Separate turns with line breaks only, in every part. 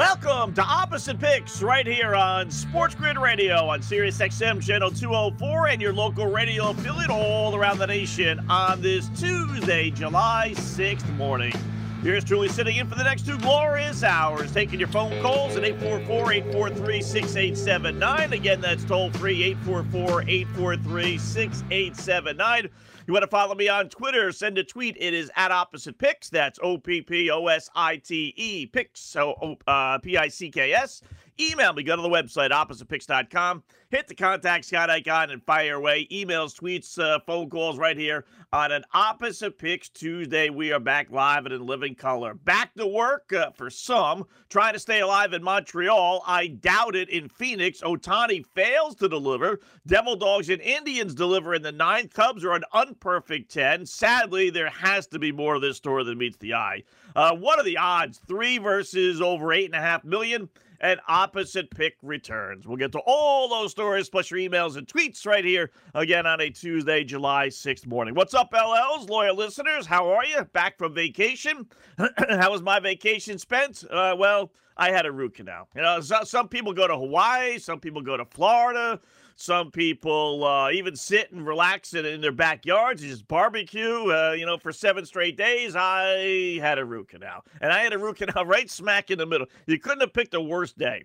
Welcome to Opposite Picks right here on Sports Grid Radio on Sirius XM Channel 204 and your local radio affiliate all around the nation on this Tuesday, July 6th morning. Here's truly sitting in for the next two glorious hours, taking your phone calls at 844 843 6879. Again, that's toll free 844 843 6879. You want to follow me on Twitter? Send a tweet. It is at Opposite Picks. That's O P P O S I T E Picks. So uh, P I C K S. Email me. Go to the website, oppositepicks.com. Hit the contact Scott icon and fire away. Emails, tweets, uh, phone calls right here on an Opposite Picks Tuesday. We are back live and in living color. Back to work uh, for some. Trying to stay alive in Montreal. I doubt it in Phoenix. Ohtani fails to deliver. Devil Dogs and Indians deliver in the ninth. Cubs are an unperfect 10. Sadly, there has to be more of this story than meets the eye. Uh, what are the odds? Three versus over eight and a half million and opposite pick returns. We'll get to all those stories plus your emails and tweets right here again on a Tuesday, July 6th morning. What's up, LLs, loyal listeners? How are you? Back from vacation? How was my vacation spent? Uh, well, I had a root canal. You know, so, some people go to Hawaii, some people go to Florida. Some people uh, even sit and relax in, in their backyards, just barbecue. Uh, you know, for seven straight days, I had a root canal, and I had a root canal right smack in the middle. You couldn't have picked a worse day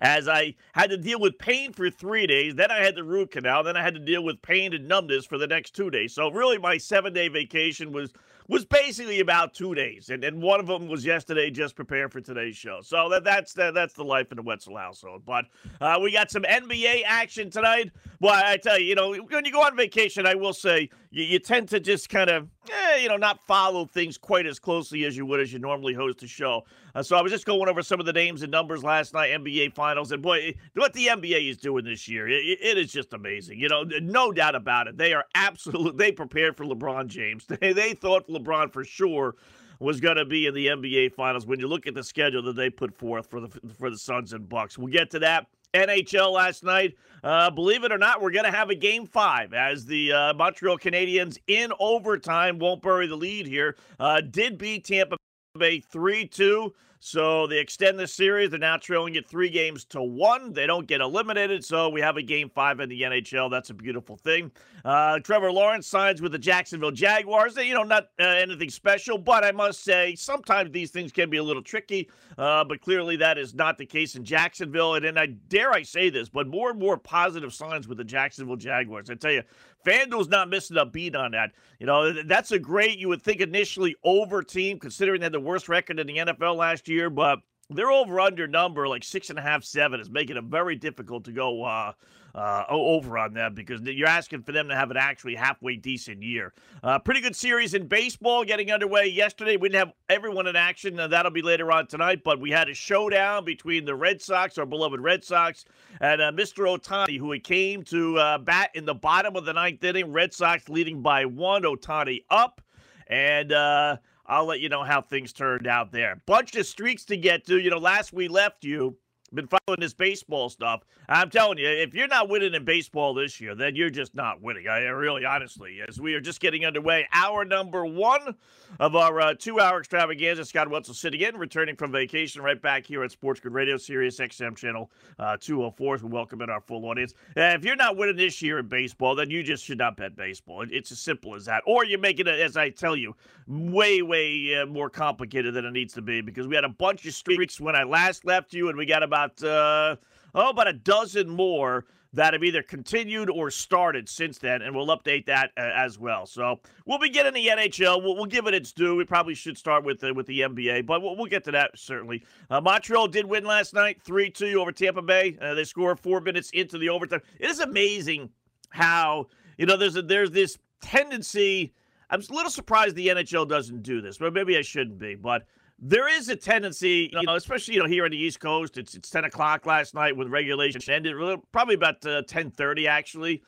as I had to deal with pain for three days. Then I had the root canal. Then I had to deal with pain and numbness for the next two days. So really, my seven day vacation was was basically about two days, and, and one of them was yesterday, just preparing for today's show. So that that's that, that's the life in the Wetzel household. But uh, we got some NBA action tonight. Well, I tell you, you know, when you go on vacation, I will say you, you tend to just kind of, eh, you know, not follow things quite as closely as you would as you normally host a show. Uh, so I was just going over some of the names and numbers last night, NBA Finals, and boy, what the NBA is doing this year, it, it is just amazing. You know, no doubt about it. They are absolutely they prepared for LeBron James. They they thought LeBron for sure was going to be in the NBA Finals. When you look at the schedule that they put forth for the for the Suns and Bucks, we'll get to that. NHL last night. Uh, believe it or not, we're going to have a game five as the uh, Montreal Canadiens in overtime won't bury the lead here. Uh, did beat Tampa Bay 3 2. So they extend the series. They're now trailing it three games to one. They don't get eliminated. So we have a game five in the NHL. That's a beautiful thing. Uh, Trevor Lawrence signs with the Jacksonville Jaguars. You know, not uh, anything special, but I must say sometimes these things can be a little tricky. Uh, but clearly that is not the case in Jacksonville. And, and I dare I say this, but more and more positive signs with the Jacksonville Jaguars. I tell you, FanDuel's not missing a beat on that. You know, that's a great, you would think initially over team, considering they had the worst record in the NFL last year, but their over under number, like six and a half, seven, is making it very difficult to go uh, uh, over on them because you're asking for them to have an actually halfway decent year. Uh, pretty good series in baseball getting underway yesterday. We didn't have everyone in action. That'll be later on tonight, but we had a showdown between the Red Sox, our beloved Red Sox, and uh, Mr. Ohtani, who came to uh, bat in the bottom of the ninth inning. Red Sox leading by one, Ohtani up. And uh, I'll let you know how things turned out there. Bunch of streaks to get to. You know, last we left you been following this baseball stuff. I'm telling you, if you're not winning in baseball this year, then you're just not winning. I really, honestly, as we are just getting underway, hour number one of our uh, two-hour extravaganza. Scott Wetzel sitting in, returning from vacation, right back here at Sports Grid Radio, Sirius XM channel uh, 204. We welcome in our full audience. If you're not winning this year in baseball, then you just should not bet baseball. It's as simple as that. Or you make it, as I tell you, way, way uh, more complicated than it needs to be because we had a bunch of streaks when I last left you, and we got about about uh, oh, about a dozen more that have either continued or started since then, and we'll update that uh, as well. So we'll begin in the NHL. We'll, we'll, give it its due. We probably should start with the, with the NBA, but we'll, we'll get to that certainly. Uh, Montreal did win last night, three two over Tampa Bay. Uh, they scored four minutes into the overtime. It is amazing how you know there's a, there's this tendency. I'm a little surprised the NHL doesn't do this, but maybe I shouldn't be. But there is a tendency, you know, especially you know here on the East Coast. It's it's ten o'clock last night when regulation ended, probably about uh, ten thirty actually.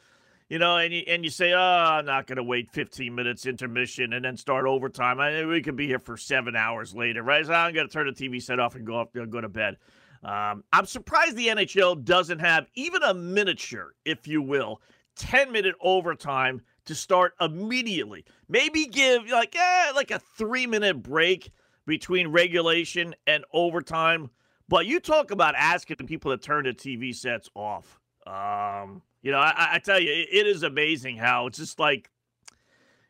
You know, and you, and you say, oh, I'm not going to wait 15 minutes intermission and then start overtime. I, we could be here for seven hours later, right? So I'm going to turn the TV set off and go up, go to bed. Um, I'm surprised the NHL doesn't have even a miniature, if you will, 10 minute overtime to start immediately. Maybe give like eh, like a three minute break between regulation and overtime. But you talk about asking people to turn the TV sets off. Um, you know, I, I tell you, it, it is amazing how it's just like,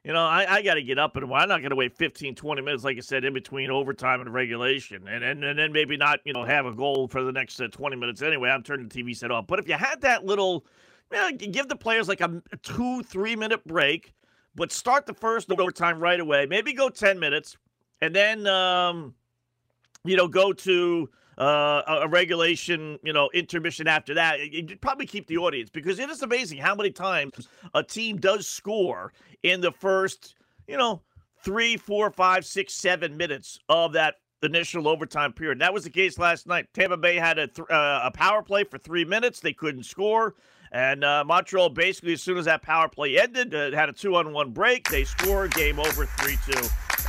you know, I, I got to get up and I'm not going to wait 15, 20 minutes, like I said, in between overtime and regulation, and and, and then maybe not, you know, have a goal for the next uh, 20 minutes anyway. I'm turning the TV set off. But if you had that little, you know, give the players like a, two, three minute break, but start the first overtime right away. Maybe go 10 minutes, and then um, you know go to uh, a regulation, you know, intermission after that. You'd probably keep the audience because it is amazing how many times a team does score in the first, you know, three, four, five, six, seven minutes of that initial overtime period. That was the case last night. Tampa Bay had a, th- uh, a power play for three minutes. They couldn't score. And uh, Montreal basically, as soon as that power play ended, uh, had a two on one break. They scored, game over 3 2.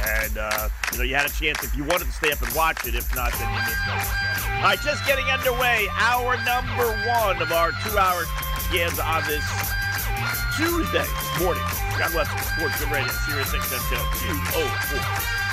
And, uh, you know, you had a chance if you wanted to stay up and watch it. If not, then you missed it. All right, just getting underway. Hour number one of our two hour games on this Tuesday morning. God bless you. Sports Radio, Sirius XM 204.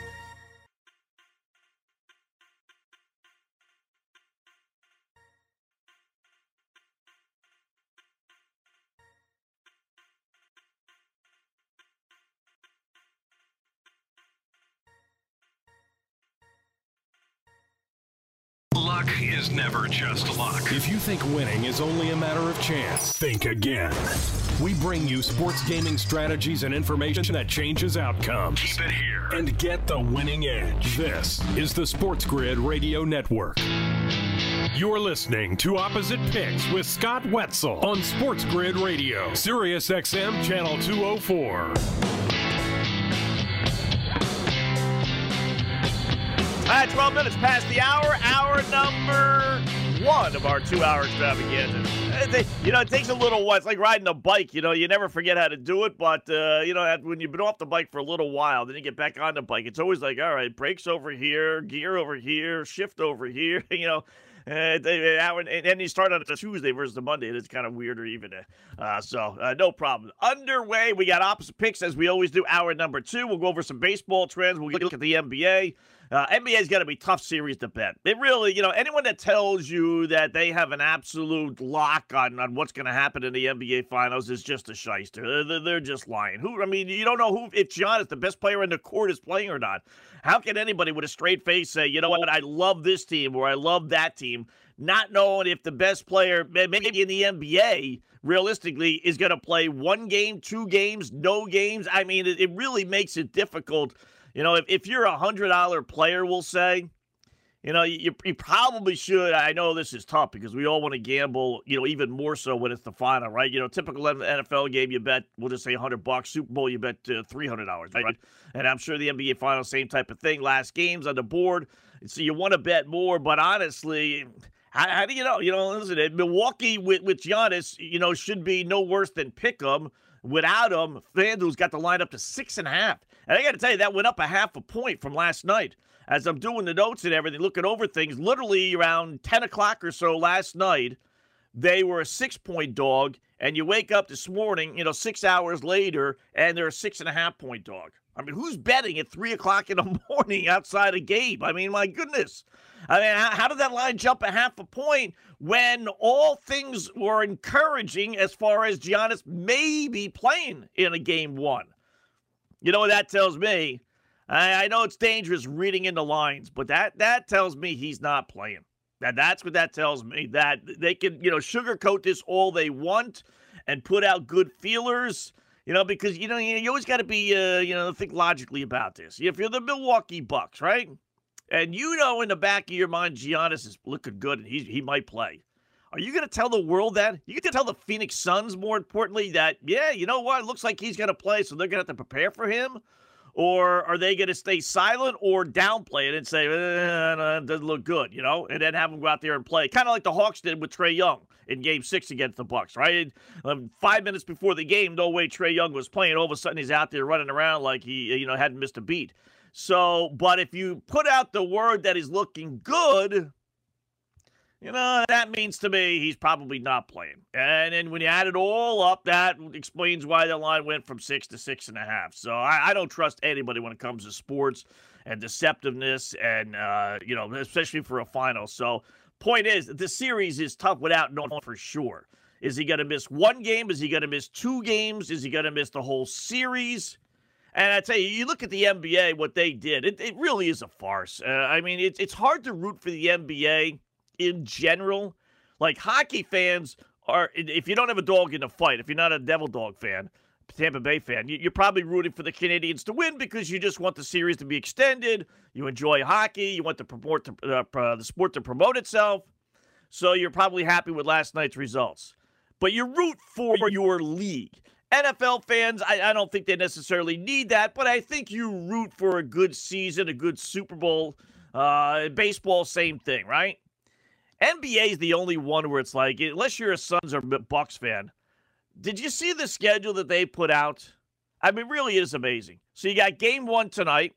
is never just luck. If you think winning is only a matter of chance, think again. We bring you sports gaming strategies and information that changes outcomes. Keep it here and get the winning edge. This is the Sports Grid Radio Network. You're listening to Opposite Picks with Scott Wetzel on Sports Grid Radio, Sirius XM Channel 204.
Right, 12 minutes past the hour. Hour number one of our two hour extravaganza. You know, it takes a little while. It's like riding a bike. You know, you never forget how to do it. But, uh, you know, when you've been off the bike for a little while, then you get back on the bike. It's always like, all right, brakes over here, gear over here, shift over here, you know. Uh, and then you start on a Tuesday versus the Monday. It's kind of weirder even. Uh, so uh, no problem. Underway, we got opposite picks as we always do. Hour number two. We'll go over some baseball trends. We'll look at the NBA. Uh, NBA's got to be tough series to bet. It really, you know, anyone that tells you that they have an absolute lock on, on what's going to happen in the NBA Finals is just a shyster. They're, they're just lying. Who? I mean, you don't know who if Giannis, the best player in the court, is playing or not. How can anybody with a straight face say, you know what, I love this team or I love that team, not knowing if the best player, maybe in the NBA, realistically, is going to play one game, two games, no games? I mean, it, it really makes it difficult you know, if, if you're a hundred dollar player, we'll say, you know, you, you probably should. I know this is tough because we all want to gamble, you know, even more so when it's the final, right? You know, typical NFL game, you bet, we'll just say 100 bucks. Super Bowl, you bet uh, $300, right? And I'm sure the NBA final, same type of thing. Last games on the board. So you want to bet more, but honestly, how, how, do you know? You know, listen, Milwaukee with, with Giannis, you know, should be no worse than Pick'em. Without him, FanDuel's got the line up to six and a half. And I got to tell you, that went up a half a point from last night. As I'm doing the notes and everything, looking over things, literally around 10 o'clock or so last night, they were a six point dog. And you wake up this morning, you know, six hours later, and they're a six and a half point dog. I mean, who's betting at three o'clock in the morning outside a game? I mean, my goodness. I mean, how, how, did that line jump a half a point when all things were encouraging as far as Giannis maybe playing in a game one? You know what that tells me? I, I know it's dangerous reading in the lines, but that that tells me he's not playing. That that's what that tells me. That they can, you know, sugarcoat this all they want and put out good feelers. You know, because you know you always got to be, uh, you know, think logically about this. If you're the Milwaukee Bucks, right, and you know in the back of your mind Giannis is looking good and he he might play, are you going to tell the world that? You going to tell the Phoenix Suns, more importantly, that yeah, you know what, it looks like he's going to play, so they're going to have to prepare for him. Or are they going to stay silent or downplay it and say, eh, doesn't look good, you know, and then have them go out there and play? Kind of like the Hawks did with Trae Young in game six against the Bucks, right? Um, five minutes before the game, no way Trae Young was playing. All of a sudden, he's out there running around like he, you know, hadn't missed a beat. So, but if you put out the word that he's looking good, you know, that means to me he's probably not playing. And then when you add it all up, that explains why the line went from six to six and a half. So I, I don't trust anybody when it comes to sports and deceptiveness and, uh, you know, especially for a final. So, point is, the series is tough without knowing for sure. Is he going to miss one game? Is he going to miss two games? Is he going to miss the whole series? And I tell you, you look at the NBA, what they did, it, it really is a farce. Uh, I mean, it, it's hard to root for the NBA in general. Like hockey fans are, if you don't have a dog in the fight, if you're not a Devil Dog fan, Tampa Bay fan, you're probably rooting for the Canadiens to win because you just want the series to be extended. You enjoy hockey. You want the promote to, uh, the sport to promote itself. So you're probably happy with last night's results. But you root for your league. NFL fans, I, I, don't think they necessarily need that, but I think you root for a good season, a good Super Bowl. Uh, baseball, same thing, right? NBA is the only one where it's like, unless you're a Suns or Bucks fan, did you see the schedule that they put out? I mean, really is amazing. So you got game one tonight.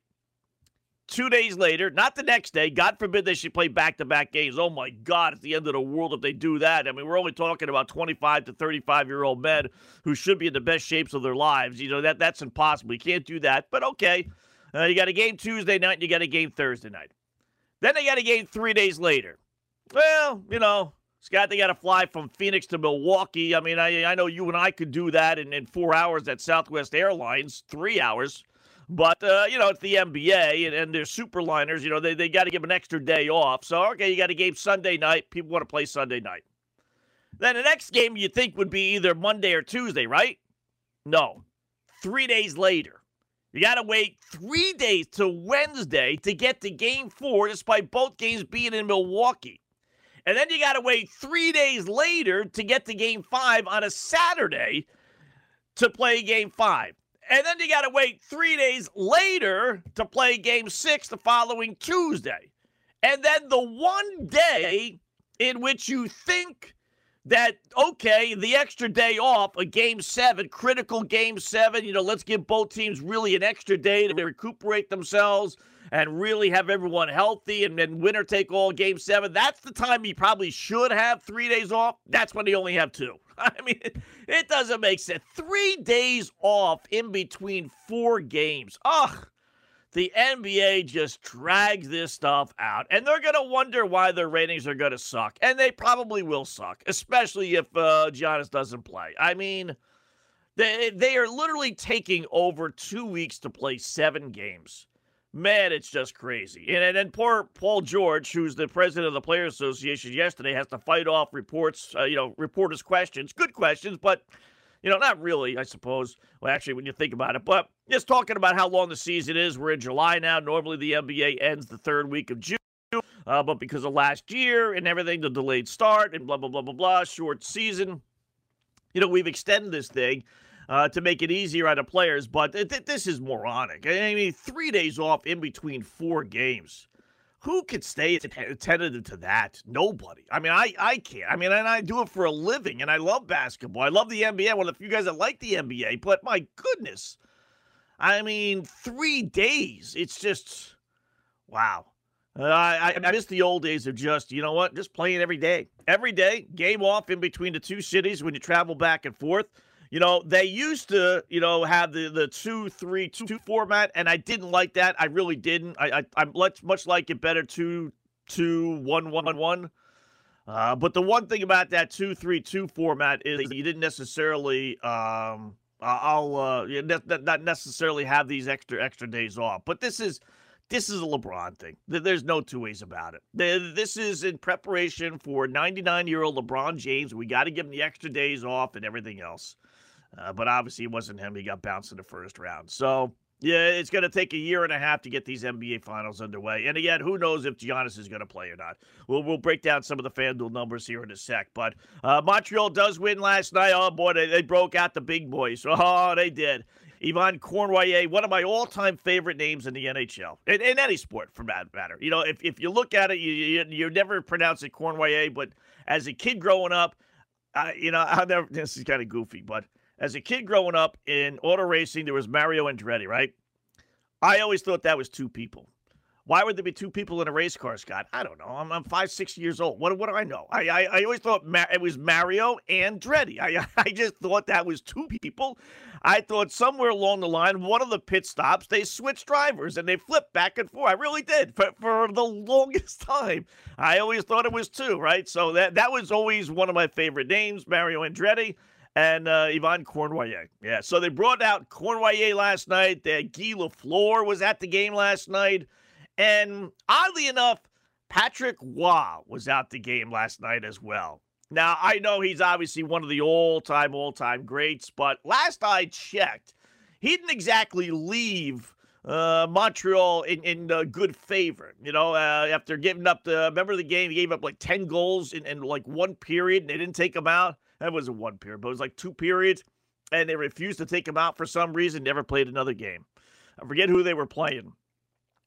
Two days later, not the next day. God forbid they should play back to back games. Oh my God, it's the end of the world if they do that. I mean, we're only talking about 25 to 35 year old men who should be in the best shapes of their lives. You know, that that's impossible. You can't do that. But okay. Uh, you got a game Tuesday night and you got a game Thursday night. Then they got a game three days later. Well, you know, Scott, they got to fly from Phoenix to Milwaukee. I mean, I, I know you and I could do that in, in four hours at Southwest Airlines, three hours. But, uh, you know, it's the NBA and, and they're superliners. You know, they, they got to give an extra day off. So, okay, you got a game Sunday night. People want to play Sunday night. Then the next game you think would be either Monday or Tuesday, right? No. Three days later. You got to wait three days to Wednesday to get to game four, despite both games being in Milwaukee. And then you got to wait three days later to get to game five on a Saturday to play game five. And then you got to wait three days later to play game six the following Tuesday. And then the one day in which you think that, okay, the extra day off, a game seven, critical game seven, you know, let's give both teams really an extra day to recuperate themselves and really have everyone healthy and then winner take all game seven. That's the time he probably should have three days off. That's when he only have two. I mean, it doesn't make sense. Three days off in between four games. Ugh. The NBA just drags this stuff out, and they're going to wonder why their ratings are going to suck. And they probably will suck, especially if uh, Giannis doesn't play. I mean, they, they are literally taking over two weeks to play seven games man, it's just crazy. And, and then poor Paul George, who's the president of the Players Association yesterday, has to fight off reports, uh, you know, reporters' questions. Good questions, but, you know, not really, I suppose. Well, actually, when you think about it. But just talking about how long the season is. We're in July now. Normally, the NBA ends the third week of June. Uh, but because of last year and everything, the delayed start and blah, blah, blah, blah, blah, short season, you know, we've extended this thing uh, to make it easier on the players. But th- th- this is moronic. I mean, three days off in between four games. Who could stay attentive to that? Nobody. I mean, I, I can't. I mean, and I do it for a living, and I love basketball. I love the NBA. One of the few guys that like the NBA, but my goodness. I mean, three days. It's just, wow. Uh, I, I miss the old days of just, you know what, just playing every day. Every day, game off in between the two cities when you travel back and forth You know, they used to, you know, have the the two three two two format, and I didn't like that. I really didn't. I, I I'm much much like it better two two one one one. Uh, but the one thing about that two three two format is you didn't necessarily um, I'll uh, not necessarily have these extra extra days off. But this is this is a LeBron thing. There's no two ways about it. This is in preparation for 99 year old LeBron James. We got to give him the extra days off and everything else. Uh, but obviously, it wasn't him. He got bounced in the first round. So, yeah, it's going to take a year and a half to get these NBA finals underway. And again, who knows if Giannis is going to play or not? We'll, we'll break down some of the FanDuel numbers here in a sec. But uh, Montreal does win last night. Oh, boy, they, they broke out the big boys. Oh, they did. Yvan Cournoyer, one of my all-time favorite names in the NHL, in, in, any sport for that matter. You know, if, if you look at it, you, you, you never pronounce it Cournoyer, but as a kid growing up, uh, you know, I never, this is kind of goofy, but as a kid growing up in auto racing, there was Mario Andretti, right? I always thought that was two people. Why would there be two people in a race car, Scott? I don't know. I'm, I'm five, six years old. What, what do I know? I, I, I always thought it was Mario and Andretti. I, I just thought that was two people. I thought somewhere along the line, one of the pit stops, they switched drivers and they flipped back and forth. I really did for, for the longest time. I always thought it was two, right? So that, that was always one of my favorite names, Mario Andretti and uh, Yvan Cournoyer. Yeah, so they brought out Cournoyer last night. The Guy Lafleur was at the game last night. And oddly enough, Patrick Roy was out the game last night as well. Now, I know he's obviously one of the all time, all time greats, but last I checked, he didn't exactly leave uh, Montreal in, in uh, good favor. You know, uh, after giving up the, remember the game, he gave up like 10 goals in, in like one period and they didn't take him out. That wasn't one period, but it was like two periods, and they refused to take him out for some reason, never played another game. I forget who they were playing.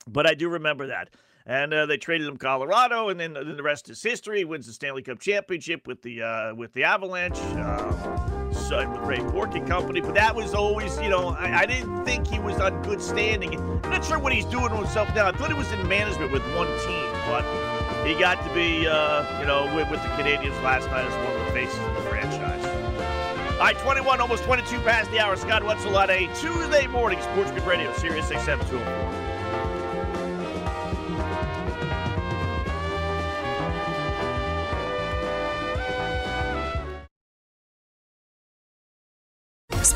But I do remember that. And uh, they traded him Colorado, and then, then, the rest is history. He wins the Stanley Cup championship with the uh, with the Avalanche, uh, so, with Ray and company. But that was always, you know, I, I, didn't think he was on good standing. I'm not sure what he's doing to himself now. I thought he was in management with one team, but he got to be, uh, you know, with, with the Canadiens last night as one of the faces of the franchise. All right, 21, almost 22 past the hour. Scott Wetzel on a Tuesday morning, Sports Grid Radio, Sirius XM 204.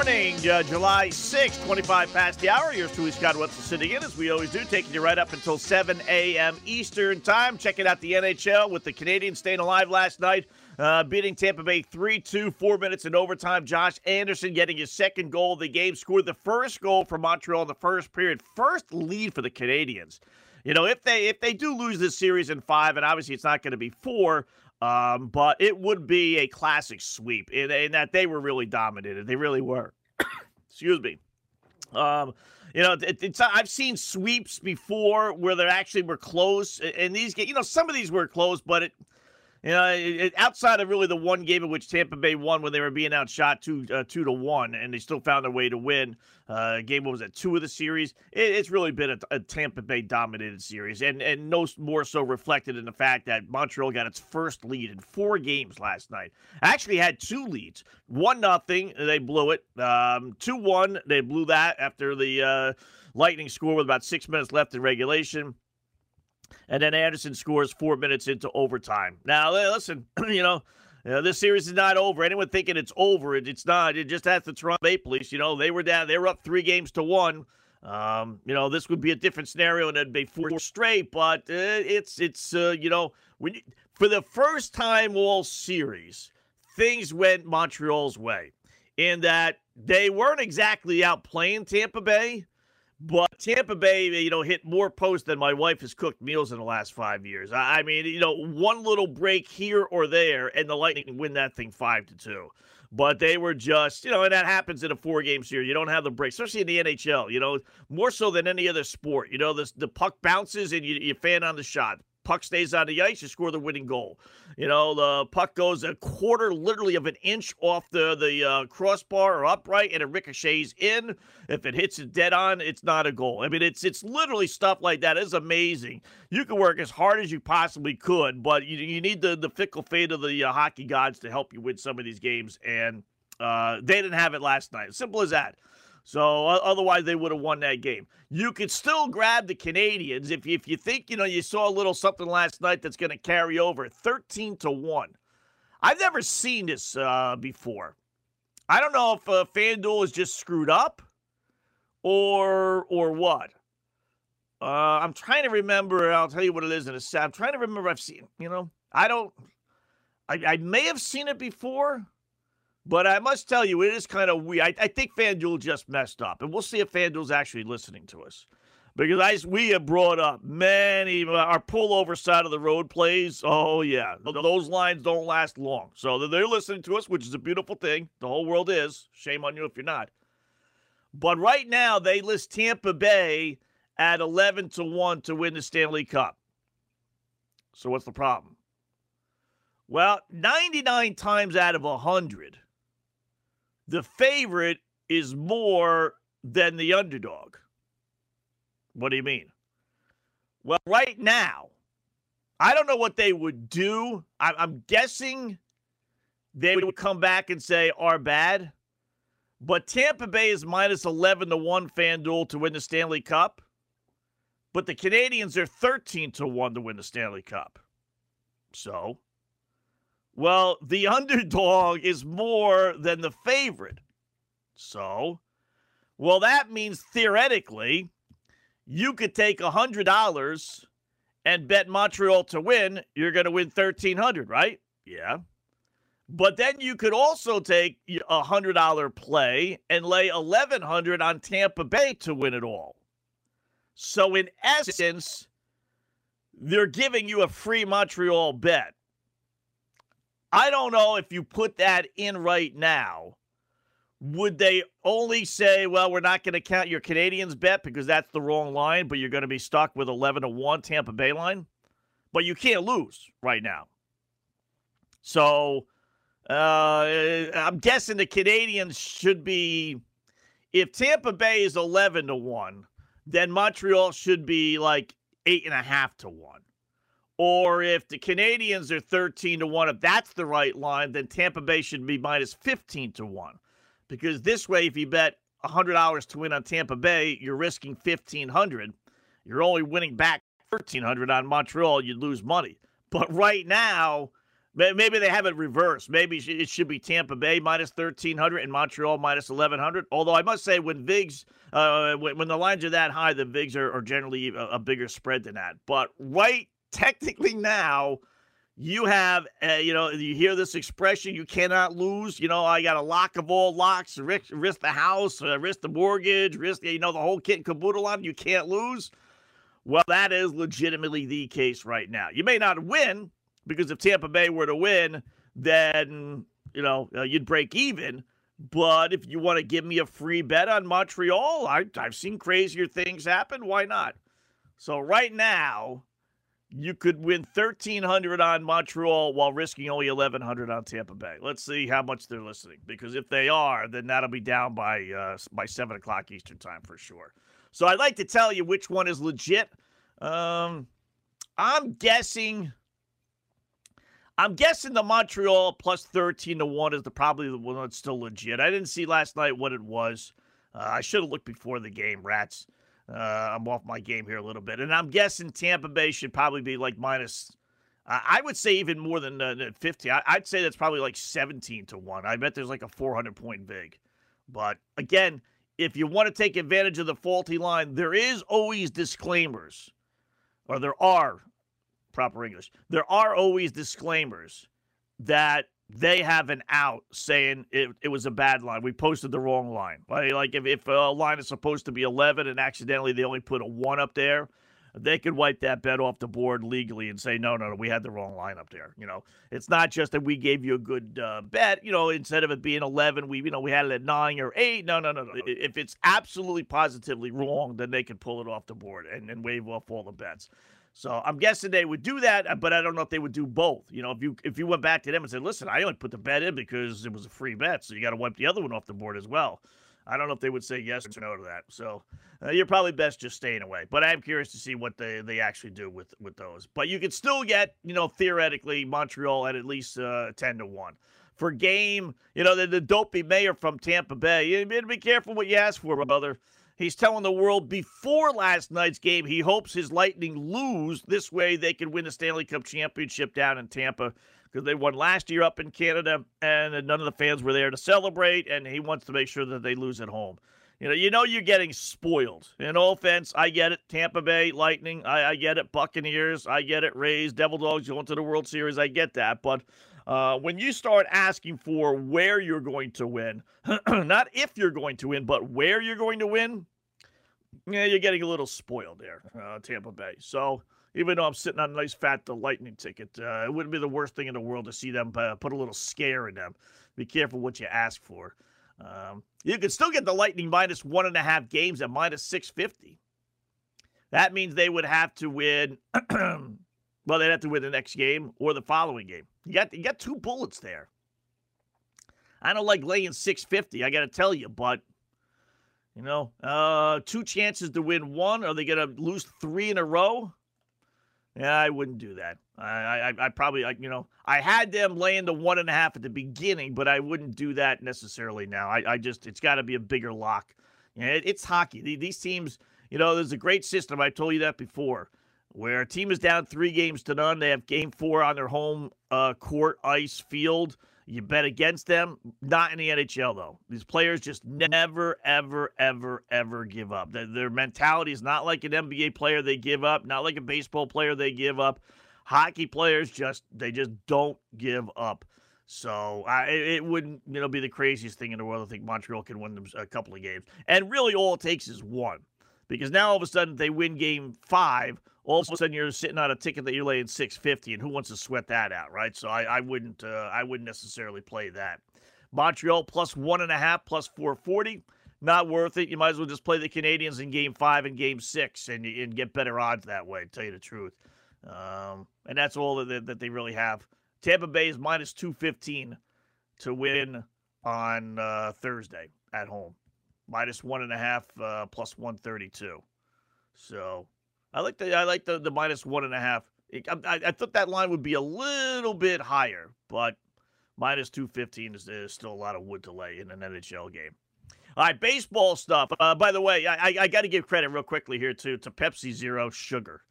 uh, July 6th, 25 past the hour. Here's truly, Scott Wetzel, sitting in, as we always do, taking you right up until 7 a.m. Eastern Time. Checking out the NHL with the Canadiens staying alive last night, uh, beating Tampa Bay 3 2, four minutes in overtime. Josh Anderson getting his second goal of the game, scored the first goal for Montreal in the first period. First lead for the Canadiens. You know, if they if they do lose this series in five, and obviously it's not going to be four, um, but it would be a classic sweep in, in, that they were really dominated. They really were. Excuse me. Um, you know, it, it's I've seen sweeps before where they actually were close, and these, get you know, some of these were close, but it you know, it, outside of really the one game in which Tampa Bay won when they were being outshot two uh, two to one, and they still found a way to win. Uh, game what was it, two of the series? It, it's really been a, a, Tampa Bay dominated series, and and no more so reflected in the fact that Montreal got its first lead in four games last night. Actually, had two leads, one nothing, they blew it. Um, two one, they blew that after the uh, Lightning score with about six minutes left in regulation. And then Anderson scores four minutes into overtime. Now, listen, you know, this series is not over. Anyone thinking it's over, it, it's not. It just has the Toronto Maple Leafs. You know, they were down, they were up three games to one. Um, you know, this would be a different scenario and it'd be four straight, but uh, it's, it's, uh, you know, when you, for the first time all series, things went Montreal's way. in that they weren't exactly out playing Tampa Bay, but Tampa Bay, you know, hit more posts than my wife has cooked meals in the last five years. I mean, you know, one little break here or there, and the Lightning win that thing five to two. But they were just, you know, and that happens in a four game series. You don't have the break, especially in the NHL, you know, more so than any other sport. You know, the, the puck bounces and you, you fan on the shot puck stays on the ice, you score the winning goal. You know, the puck goes a quarter, literally of an inch off the the uh, crossbar or upright, and it ricochets in. If it hits it dead on, it's not a goal. I mean, it's it's literally stuff like that. It's amazing. You can work as hard as you possibly could, but you, you need the the fickle fate of the uh, hockey gods to help you win some of these games, and uh, they didn't have it last night. Simple as that. So otherwise, they would have won that game. You could still grab the Canadiens if you, if you think you know you saw a little something last night that's going to carry over. Thirteen to one. I've never seen this uh, before. I don't know if uh, FanDuel is just screwed up or or what. Uh, I'm trying to remember. I'll tell you what it is in a sec. I'm trying to remember. I've seen. You know, I don't. I, I may have seen it before. But I must tell you, it is kind of weird. I, I think FanDuel just messed up, and we'll see if FanDuel's actually listening to us. Because I, we have brought up many our pullover side of the road plays. Oh yeah, those lines don't last long. So they're listening to us, which is a beautiful thing. The whole world is. Shame on you if you're not. But right now they list Tampa Bay at 11 to 1 to win the Stanley Cup. So what's the problem? Well, 99 times out of 100, the favorite is more than the underdog. What do you mean? Well, right now, I don't know what they would do. I'm guessing they would come back and say, are bad. But Tampa Bay is minus 11 to 1 FanDuel to win the Stanley Cup. But the Canadiens are 13 to 1 to win the Stanley Cup. So, well, the underdog is more than the favorite. So, well, that means theoretically you could take a $100 and bet Montreal to win. You're going to win 1300 right? Yeah. But then you could also take a $100 play and lay 1100 on Tampa Bay to win it all. So, in essence, they're giving you a free Montreal bet. I don't know if you put that in right now. Would they only say, well, we're not going to count your Canadiens bet because that's the wrong line, but you're going to be stuck with 11 to 1 Tampa Bay line? But you can't lose right now. So uh, I'm guessing the Canadiens should be, if Tampa Bay is 11 to 1, then Montreal should be like 8.5 to 1. Or if the Canadiens are 13 to 1, if that's the right line, then Tampa Bay should be minus 15 to 1. Because this way, if you bet $100 to win on Tampa Bay, you're risking 1500 You're only winning back 1300 on Montreal, you'd lose money. But right now, maybe they have it reversed. Maybe it should be Tampa Bay minus 1300 and Montreal minus 1100. Although I must say, when VIGs, uh, when, the lines are that high, the VIGs are, are generally a, a bigger spread than that. But right technically now you have, uh, you know, you hear this expression, you cannot lose. You know, I got a lock of all locks, risk, risk the house, uh, risk the mortgage, risk, you know, the whole kit and caboodle on you can't lose. Well, that is legitimately the case right now. You may not win because if Tampa Bay were to win, then, you know, uh, you'd break even. But if you want to give me a free bet on Montreal, I, I've seen crazier things happen. Why not? So right now, you could win 1300 on Montreal while risking only 1100 on Tampa Bay. Let's see how much they're listening because if they are, then that'll be down by uh, by seven o'clock Eastern time for sure. So I'd like to tell you which one is legit. Um, I'm guessing. I'm guessing the Montreal plus 13 to 1 is the probably the one that's still legit. I didn't see last night what it was. Uh, I should have looked before the game, rats. Uh, I'm off my game here a little bit, and I'm guessing Tampa Bay should probably be like minus. I would say even more than uh, 50. I, would say that's probably like 17 to one. I bet there's like a 400 point vig. But again, if you want to take advantage of the faulty line, there is always disclaimers, or there are proper English. There are always disclaimers that they have an out saying it, it was a bad line. We posted the wrong line. Like, like if, if a line is supposed to be 11 and accidentally they only put a 1 up there, they could wipe that bet off the board legally and say, no, no, no, we had the wrong line up there. You know, it's not just that we gave you a good uh, bet. You know, instead of it being 11, we, you know, we had it at 9 or 8. No, no, no, no. If it's absolutely positively wrong, then they can pull it off the board and, and waive off all the bets. So I'm guessing they would do that, uh, but I don't know if they would do both. You know, if you if you went back to them and said, "Listen, I only put the bet in because it was a free bet, so you got to wipe the other one off the board as well." I don't know if they would say yes or no to that. So uh, you're probably best just staying away. But I am curious to see what they, they actually do with with those. But you could still get, you know, theoretically Montreal at at least uh, ten to one for game. You know, the, the dopey mayor from Tampa Bay. You better be careful what you ask for, brother. He's telling the world before last night's game he hopes his Lightning lose. This way they can win the Stanley Cup championship down in Tampa because they won last year up in Canada and none of the fans were there to celebrate. And he wants to make sure that they lose at home. You know, you know you're getting spoiled. In no offense, I get it. Tampa Bay Lightning, I, I get it. Buccaneers, I get it. Rays, Devil Dogs going to the World Series, I get that. But uh, when you start asking for where you're going to win, not if you're going to win, but where you're going to win, yeah, you're getting a little spoiled there, uh, Tampa Bay. So even though I'm sitting on a nice fat the Lightning ticket, uh, it wouldn't be the worst thing in the world to see them uh, put a little scare in them. Be careful what you ask for. Um, you can still get the Lightning minus one and a half games at minus 650. That means they would have to win. well, they'd have to win the next game or the following game. You got you got two bullets there. I don't like laying 650. I got to tell you, but you know, uh, two chances to win one. Are they going to lose three in a row? Yeah, I wouldn't do that. I, I, I probably, you know, I had them laying the one and a half at the beginning, but I wouldn't do that necessarily now. I, I just, it's got to be a bigger lock. Yeah, it, it's hockey. These teams, you know, there's a great system. I told you that before, where a team is down three games to none. They have game four on their home uh, court, ice, field. You bet against them. Not in the NHL, though. These players just never, ever, ever, ever give up. Their, their mentality is not like an NBA player they give up, not like a baseball player they give up. Hockey players just, they just don't give up. So I, it wouldn't, you know, be the craziest thing in the world. I think Montreal can win them a couple of games, and really all it takes is one, because now all of a sudden they win Game Five all of a sudden you're sitting on a ticket that you're laying 650 and who wants to sweat that out right? So i, I wouldn't uh, i wouldn't necessarily play that. Montreal plus one and a half plus 440 not worth it. You might as well just play the canadiens in game five and game six and, and get better odds that way tell you the truth. Um, and that's all that they, that they really have. Tampa bay is minus 215 to win on uh, thursday at home. Minus one and a half uh, plus 132 so I like the I like the the minus one and a half. I, I thought that line would be a little bit higher, but minus two fifteen is, is still a lot of wood to lay in an NHL game. All right, baseball stuff. Uh, by the way, I, I got to give credit real quickly here to to Pepsi Zero Sugar.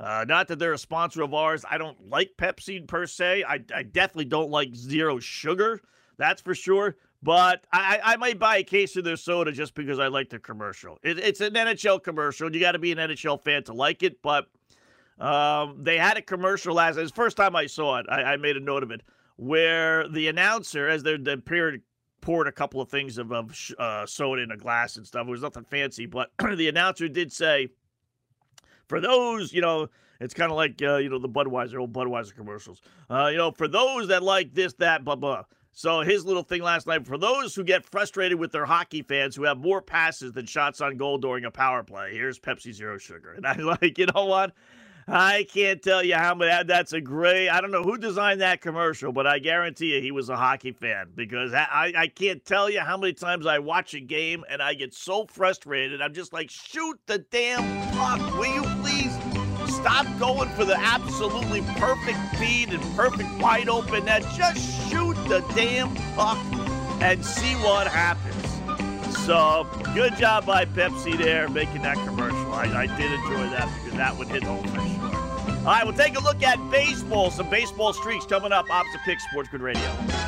Uh, not that they're a sponsor of ours. I don't like Pepsi per se. I, I definitely don't like zero sugar. That's for sure. But I, I might buy a case of their soda just because I like the commercial. It, it's an NHL commercial. You got to be an NHL fan to like it. But um, they had a commercial last. It's the first time I saw it. I, I made a note of it where the announcer, as they're, they're poured, poured a couple of things of, of uh, soda in a glass and stuff. It was nothing fancy, but the announcer did say, for those, you know, it's kind of like uh, you know the Budweiser old Budweiser commercials. Uh, you know, for those that like this, that, blah blah. So his little thing last night for those who get frustrated with their hockey fans who have more passes than shots on goal during a power play, here's Pepsi Zero Sugar. And I'm like, you know what? I can't tell you how many. That's a great. I don't know who designed that commercial, but I guarantee you he was a hockey fan because I, I can't tell you how many times I watch a game and I get so frustrated. I'm just like, shoot the damn puck, will you please? Stop going for the absolutely perfect feed and perfect wide open net. Just shoot the damn puck and see what happens. So, good job by Pepsi there making that commercial. I, I did enjoy that because that would hit home for sure. All right, we'll take a look at baseball. Some baseball streaks coming up. Opposite Pick Sports Grid Radio.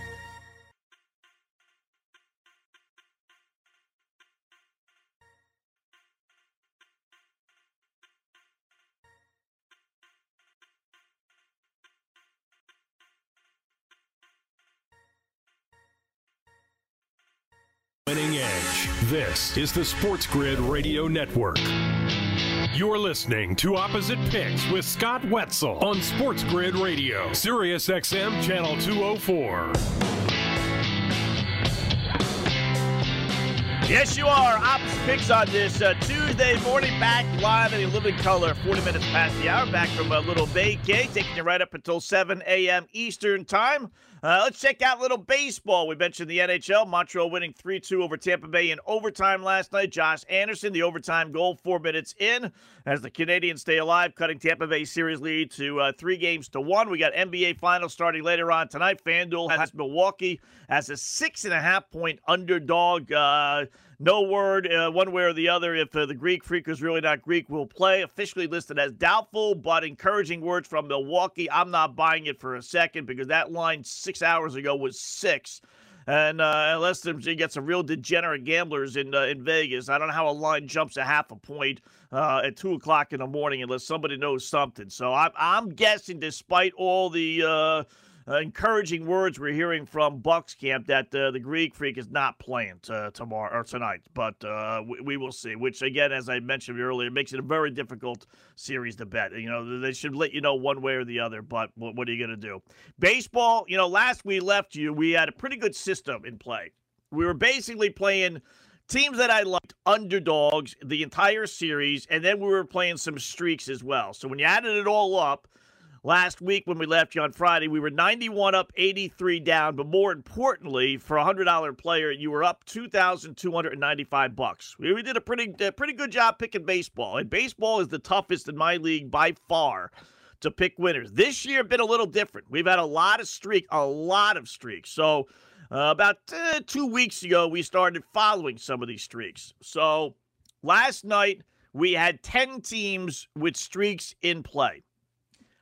Winning Edge. This is the Sports Grid Radio Network. You're listening to Opposite Picks with Scott Wetzel on Sports Grid Radio, Sirius XM Channel 204.
Yes, you are. Opposite picks on this uh, Tuesday morning, back live in a living color, 40 minutes past the hour, back from a little vacay, taking you right up until 7 a.m. Eastern Time. Uh, let's check out little baseball. We mentioned the NHL. Montreal winning 3 2 over Tampa Bay in overtime last night. Josh Anderson, the overtime goal, four minutes in, as the Canadiens stay alive, cutting Tampa Bay series lead to uh, three games to one. We got NBA Finals starting later on tonight. FanDuel has Milwaukee as a six and a half point underdog. Uh, no word uh, one way or the other if uh, the Greek Freak is really not Greek will play. Officially listed as doubtful, but encouraging words from Milwaukee. I'm not buying it for a second because that line six hours ago was six. And uh, unless you get some real degenerate gamblers in uh, in Vegas, I don't know how a line jumps a half a point uh, at two o'clock in the morning unless somebody knows something. So I'm I'm guessing, despite all the uh, uh, encouraging words we're hearing from Bucks camp that uh, the Greek Freak is not playing t- tomorrow or tonight, but uh, we, we, will see. Which again, as I mentioned earlier, makes it a very difficult series to bet. You know, they should let you know one way or the other. But what, what are you going to do? Baseball. You know, last we left you, we had a pretty good system in play. We were basically playing teams that I liked underdogs the entire series, and then we were playing some streaks as well. So when you added it all up last week when we left you on Friday. We were 91 up, 83 down, but more importantly, for a $100 player, you were up 2,295 bucks. We, we did a pretty a pretty good job picking baseball, and baseball is the toughest in my league by far to pick winners. This year been a little different. We've had a lot of streak, a lot of streaks. So uh, about uh, two weeks ago, we started following some of these streaks. So last night we had 10 teams with streaks in play.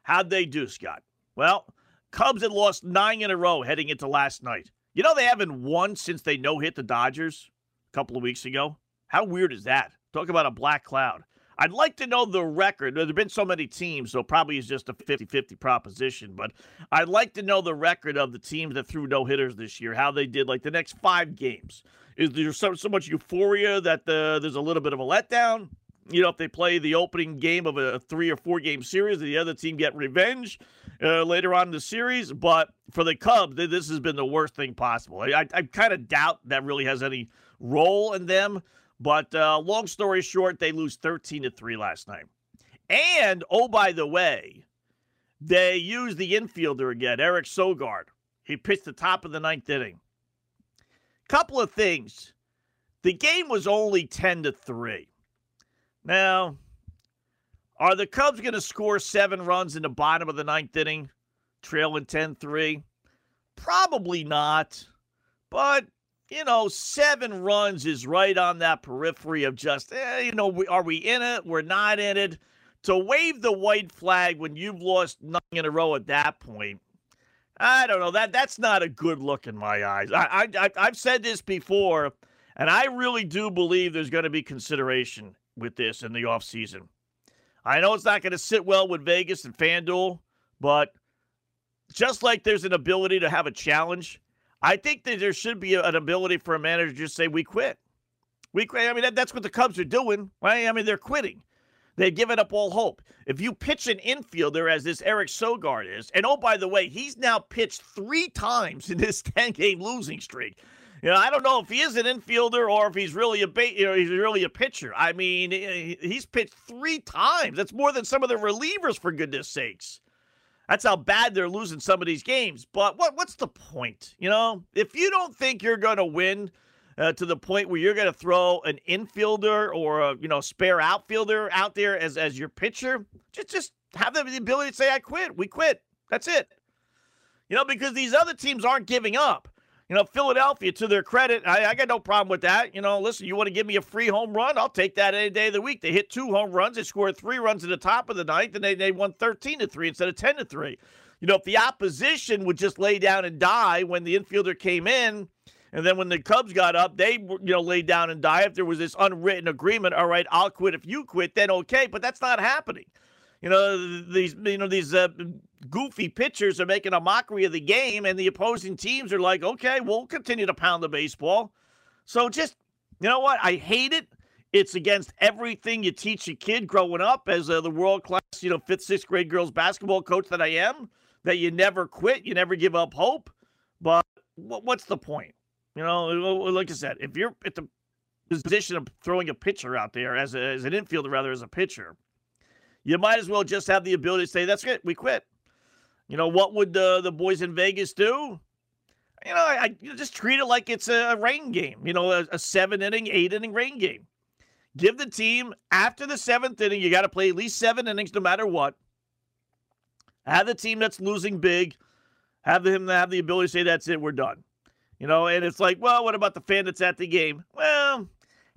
How'd they do, Scott? Well, Cubs had lost nine in a row heading into last night. You know, they haven't won since they no hit the Dodgers a couple of weeks ago. How weird is that? Talk about a black cloud. I'd like to know the record. There have been so many teams, so probably it's just a 50 50 proposition, but I'd like to know the record of the teams that threw no hitters this year, how they did like the next five games. Is there so, so much euphoria that the, there's a little bit of a letdown? You know, if they play the opening game of a three or four game series, the other team get revenge uh, later on in the series. But for the Cubs, this has been the worst thing possible. I, I kind of doubt that really has any role in them. But uh, long story short, they lose 13 to 3 last night. And, oh, by the way, they used the infielder again, Eric Sogard. He pitched the top of the ninth inning. Couple of things. The game was only 10 to 3. Now, are the Cubs going to score seven runs in the bottom of the ninth inning, trailing 10 3? Probably not. But, you know, seven runs is right on that periphery of just, eh, you know, are we in it? We're not in it. To wave the white flag when you've lost nine in a row at that point, I don't know. That That's not a good look in my eyes. I, I, I've said this before, and I really do believe there's going to be consideration with this in the offseason. I know it's not going to sit well with Vegas and FanDuel, but just like there's an ability to have a challenge, I think that there should be an ability for a manager to just say, we quit. We quit. I mean, that, that's what the Cubs are doing, right? I mean, they're quitting. They've given up all hope. If you pitch an infielder as this Eric Sogard is, and oh, by the way, he's now pitched three times in this 10 game losing streak. You know, I don't know if he is an infielder or if he's really a you know, he's really a pitcher. I mean, he's pitched three times. That's more than some of the relievers, for goodness sakes. That's how bad they're losing some of these games. But what what's the point? You know, if you don't think you're going to win uh, to the point where you're going to throw an infielder or a you know spare outfielder out there as as your pitcher, just just have the ability to say, "I quit. We quit. That's it." You know, because these other teams aren't giving up. You know, Philadelphia, to their credit, I, I got no problem with that. You know, listen, you want to give me a free home run? I'll take that any day of the week. They hit two home runs. They scored three runs at the top of the ninth, and they, they won 13 to 3 instead of 10 to 3. You know, if the opposition would just lay down and die when the infielder came in, and then when the Cubs got up, they you know laid down and die. If there was this unwritten agreement, all right, I'll quit if you quit, then okay. But that's not happening. You know these you know these uh, goofy pitchers are making a mockery of the game, and the opposing teams are like, okay, we'll continue to pound the baseball. So just you know what? I hate it. It's against everything you teach a kid growing up as uh, the world class, you know, fifth, sixth grade girls basketball coach that I am. That you never quit, you never give up hope. But what's the point? You know, like I said, if you're at the position of throwing a pitcher out there as, a, as an infielder rather as a pitcher, you might as well just have the ability to say, "That's it, we quit." You know what would the the boys in Vegas do? You know, I, I just treat it like it's a rain game. You know, a, a seven inning, eight inning rain game. Give the team after the seventh inning, you got to play at least seven innings, no matter what. Have the team that's losing big, have him have the ability to say, "That's it, we're done." You know, and it's like, well, what about the fan that's at the game? Well,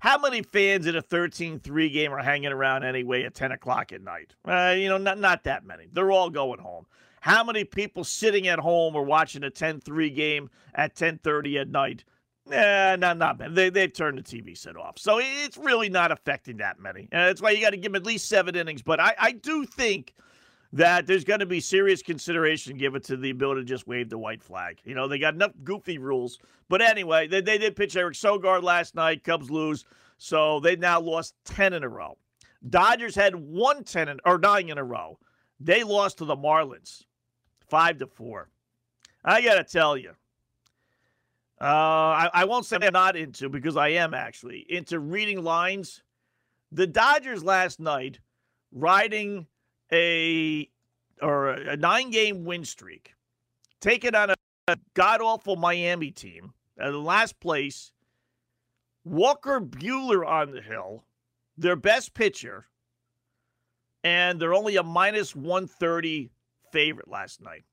how many fans in a 13-3 game are hanging around anyway at 10 o'clock at night? Uh, you know, not not that many. They're all going home. How many people sitting at home are watching a 10-3 game at 10:30 at night? Nah, not not many. They they've turned the TV set off, so it's really not affecting that many. And that's why you got to give them at least seven innings. But I I do think that there's going to be serious consideration given to the ability to just wave the white flag. You know, they got enough goofy rules. But anyway, they, they did pitch Eric Sogard last night. Cubs lose. So they now lost 10 in a row. Dodgers had won 10 in, or 9 in a row. They lost to the Marlins 5 to 4. I got to tell you, uh, I, I won't say I'm not into because I am actually into reading lines. The Dodgers last night riding a or a nine game win streak, taking on a, a god awful Miami team at last place. Walker Buehler on the hill, their best pitcher, and they're only a minus 130 favorite last night.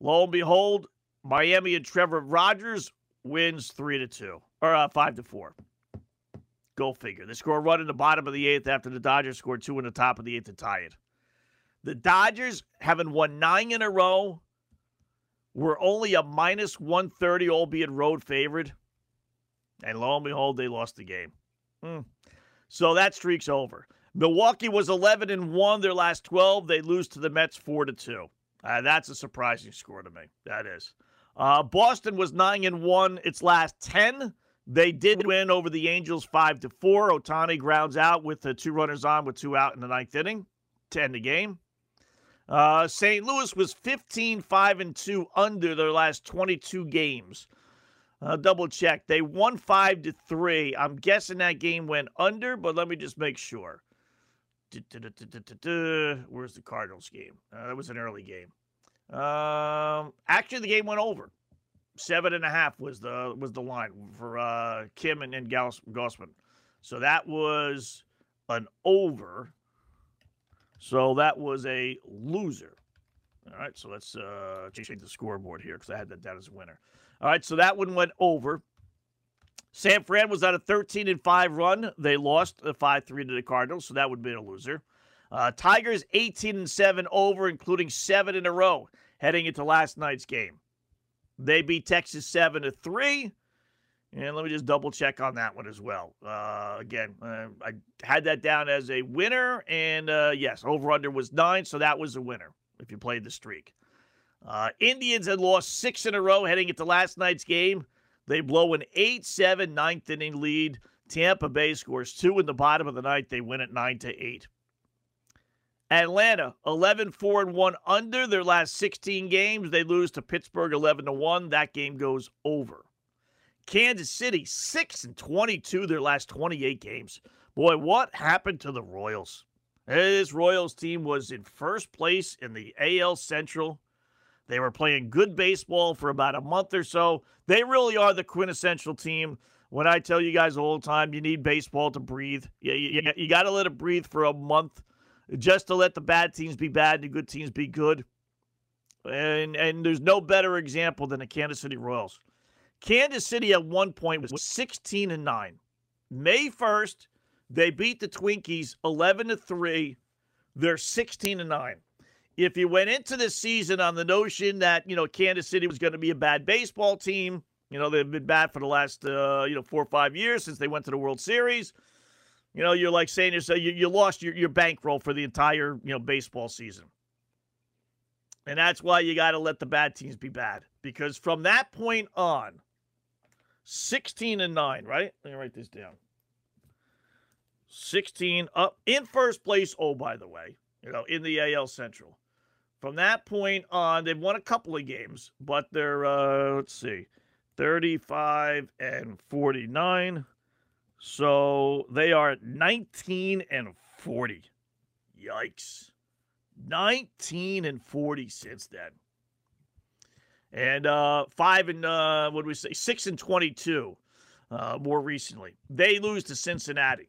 Lo and behold, Miami and Trevor Rogers wins three to two or uh, five to four. Go figure. They score a run in the bottom of the eighth after the Dodgers scored two in the top of the eighth to tie it. The Dodgers, having won nine in a row, were only a minus 130, albeit road favored. And lo and behold, they lost the game. Hmm. So that streak's over. Milwaukee was 11 and 1 their last 12. They lose to the Mets 4 to 2. Uh, that's a surprising score to me. That is. Uh, Boston was 9 and 1 its last 10. They did win over the Angels five to four. Ohtani grounds out with the two runners on with two out in the ninth inning to end the game. Uh, St. Louis was 15 5 and 2 under their last 22 games. Uh, double check. They won 5 to 3. I'm guessing that game went under, but let me just make sure. Where's the Cardinals game? Uh, that was an early game. Um, actually, the game went over seven and a half was the was the line for uh, Kim and, and Gauss. So that was an over. So that was a loser. All right, so let's uh, change the scoreboard here because I had that down as a winner. All right, so that one went over. San Fran was on a 13 and 5 run. They lost the 5 3 to the Cardinals, so that would be a loser. Uh, Tigers 18 and 7 over, including seven in a row heading into last night's game. They beat Texas 7 to 3. And let me just double check on that one as well. Uh, again, uh, I had that down as a winner. And uh, yes, over under was nine. So that was a winner if you played the streak. Uh, Indians had lost six in a row heading into last night's game. They blow an 8 7 ninth inning lead. Tampa Bay scores two in the bottom of the ninth. They win at 9 to 8. Atlanta 11 4 and 1 under their last 16 games. They lose to Pittsburgh 11 to 1. That game goes over. Kansas City 6 and 22 their last 28 games. Boy, what happened to the Royals? This Royals team was in first place in the AL Central. They were playing good baseball for about a month or so. They really are the quintessential team. When I tell you guys all the time, you need baseball to breathe. You, you, you got to let it breathe for a month just to let the bad teams be bad and the good teams be good. And and there's no better example than the Kansas City Royals. Kansas City at one point was 16 and 9. May 1st, they beat the Twinkies 11 to 3. They're 16 and 9. If you went into this season on the notion that, you know, Kansas City was going to be a bad baseball team, you know, they've been bad for the last, uh, you know, four or five years since they went to the World Series. You know, you're like saying yourself, you, you lost your, your bankroll for the entire, you know, baseball season. And that's why you got to let the bad teams be bad. Because from that point on, 16 and 9, right? Let me write this down. 16 up in first place. Oh, by the way, you know, in the AL Central. From that point on, they've won a couple of games, but they're, uh, let's see, 35 and 49. So they are 19 and 40. Yikes. 19 and 40 since then. And uh, five and uh, what do we say? Six and 22 uh, more recently. They lose to Cincinnati.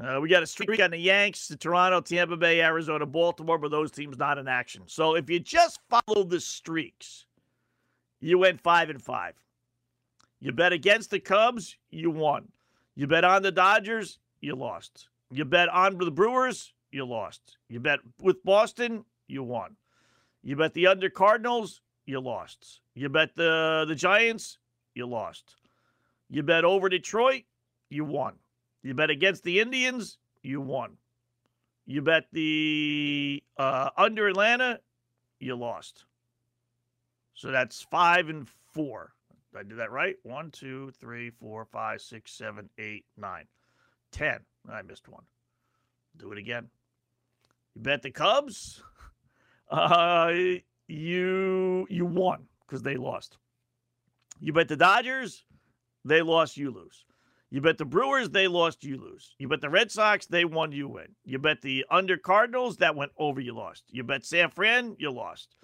Uh, we got a streak on the Yanks, the Toronto, Tampa Bay, Arizona, Baltimore, but those teams not in action. So if you just follow the streaks, you went five and five. You bet against the Cubs, you won. You bet on the Dodgers, you lost. You bet on the Brewers, you lost. You bet with Boston, you won. You bet the under Cardinals, you lost. You bet the the Giants, you lost. You bet over Detroit, you won. You bet against the Indians, you won. You bet the uh, under Atlanta, you lost. So that's five and four. Did I do that right? One, two, three, four, five, six, seven, eight, nine, ten. I missed one. Do it again. You bet the Cubs. Uh, you you won because they lost. You bet the Dodgers. They lost. You lose. You bet the Brewers, they lost, you lose. You bet the Red Sox, they won, you win. You bet the under Cardinals, that went over, you lost. You bet San Fran, you lost.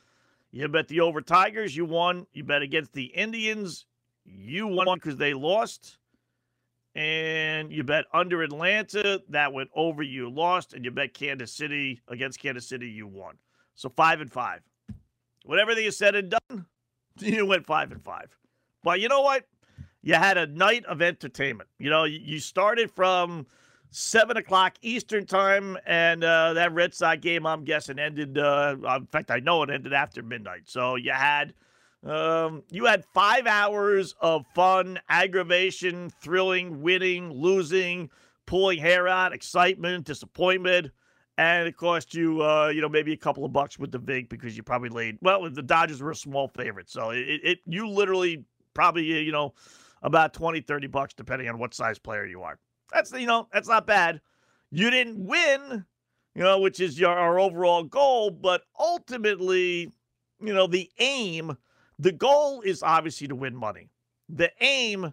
You bet the over Tigers, you won. You bet against the Indians, you won because they lost. And you bet under Atlanta, that went over, you lost. And you bet Kansas City against Kansas City, you won. So five and five. When everything is said and done, you went five and five. But you know what? you had a night of entertainment. You know, you started from seven o'clock Eastern time, and uh, that Red Sox game, I'm guessing, ended. Uh, in fact, I know it ended after midnight. So you had. Um, you had five hours of fun, aggravation, thrilling, winning, losing, pulling hair out, excitement, disappointment, and it cost you, uh, you know, maybe a couple of bucks with the vig because you probably laid. Well, the Dodgers were a small favorite, so it, it you literally probably, you know, about 20, 30 bucks, depending on what size player you are. That's, you know, that's not bad. You didn't win, you know, which is your, our overall goal, but ultimately, you know, the aim, the goal is obviously to win money. The aim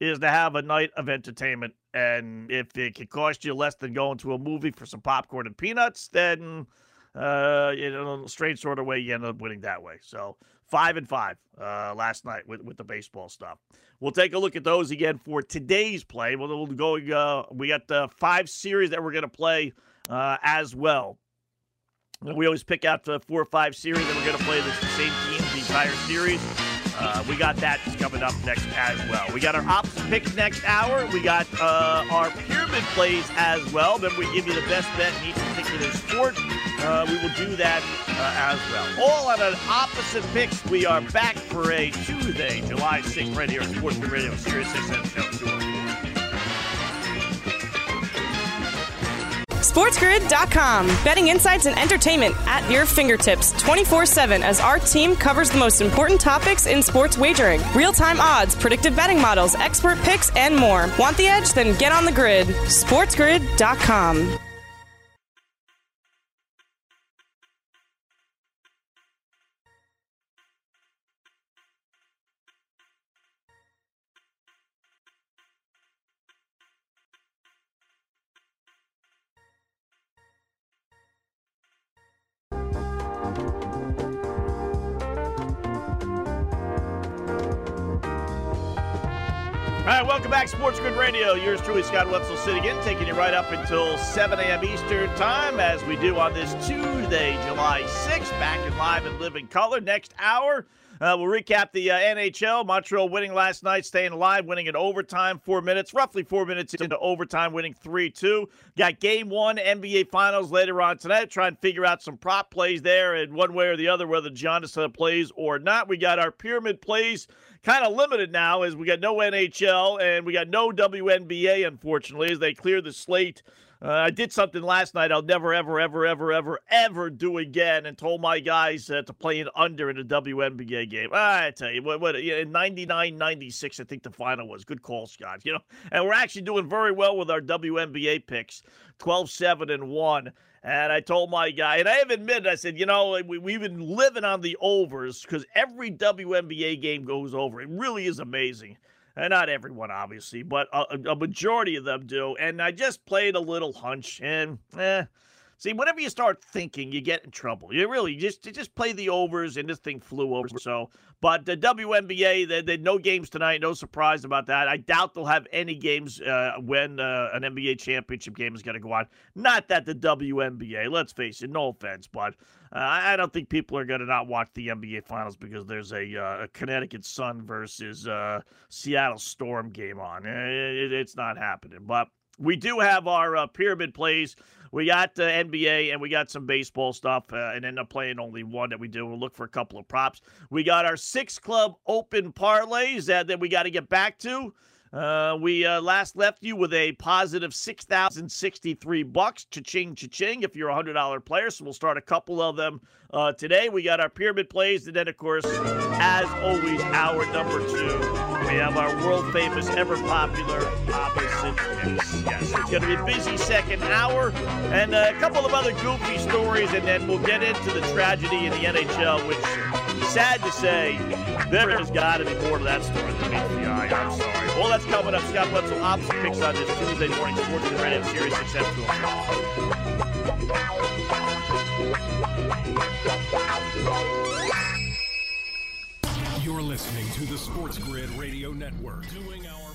is to have a night of entertainment. And if it could cost you less than going to a movie for some popcorn and peanuts, then uh, in a strange sort of way, you end up winning that way. So five and five uh, last night with, with the baseball stuff. We'll take a look at those again for today's play. We'll, we'll go. Uh, we got the five series that we're going to play uh, as well. We always pick out the four or five series that we're going to play the same team the entire series. Uh, we got that coming up next as well. We got our opposite picks next hour. We got uh, our pyramid plays as well. Then we give you the best bet in each particular sport. Uh, we will do that uh, as well. All on an opposite picks. We are back for a Tuesday, July 6th, right here on Sports Radio, Sirius XM Show
SportsGrid.com. Betting insights and entertainment at your fingertips 24 7 as our team covers the most important topics in sports wagering real time odds, predictive betting models, expert picks, and more. Want the edge? Then get on the grid. SportsGrid.com.
All right, welcome back, Sports Grid Radio. Yours truly, Scott Wetzel, sitting in, taking you right up until 7 a.m. Eastern Time, as we do on this Tuesday, July 6th, back in live and live in color. Next hour, uh, we'll recap the uh, NHL. Montreal winning last night, staying alive, winning in overtime, four minutes, roughly four minutes into overtime, winning 3 2. Got game one, NBA Finals later on tonight. Try and figure out some prop plays there, in one way or the other, whether Giannis plays or not. We got our pyramid plays kind of limited now as we got no NHL and we got no WNBA, unfortunately, as they clear the slate uh, I did something last night I'll never, ever, ever, ever, ever, ever do again and told my guys uh, to play an under in a WNBA game. I tell you, what, what yeah, 99 96, I think the final was. Good call, Scott. You know, and we're actually doing very well with our WNBA picks 12 7 and 1. And I told my guy, and I have admitted, I said, you know, we, we've been living on the overs because every WNBA game goes over. It really is amazing and not everyone, obviously, but a, a, majority of them do. And I just played a little hunch, and eh. See, whenever you start thinking, you get in trouble. You really just you just play the overs, and this thing flew over. So, but the WNBA, they, they no games tonight. No surprise about that. I doubt they'll have any games uh, when uh, an NBA championship game is going to go on. Not that the WNBA. Let's face it. No offense, but uh, I don't think people are going to not watch the NBA Finals because there's a, uh, a Connecticut Sun versus uh, Seattle Storm game on. It, it's not happening. But we do have our uh, pyramid plays. We got the NBA and we got some baseball stuff, uh, and end up playing only one that we do. We'll look for a couple of props. We got our six club open parlays that, that we got to get back to. Uh, we uh, last left you with a positive 6,063 bucks. Cha-ching, cha-ching, if you're a $100 player. So we'll start a couple of them uh, today. We got our pyramid plays. And then, of course, as always, our number two, we have our world famous, ever popular. Yes, it's going to be a busy second hour and a couple of other goofy stories. And then we'll get into the tragedy in the NHL, which, sad to say, there has got to be more to that story than meets the eye. I'm sorry. Well, that's coming up. Scott Wetzel, opposite picks on this Tuesday morning Sports and Radio Series 6
You're listening to the Sports Grid Radio Network, doing our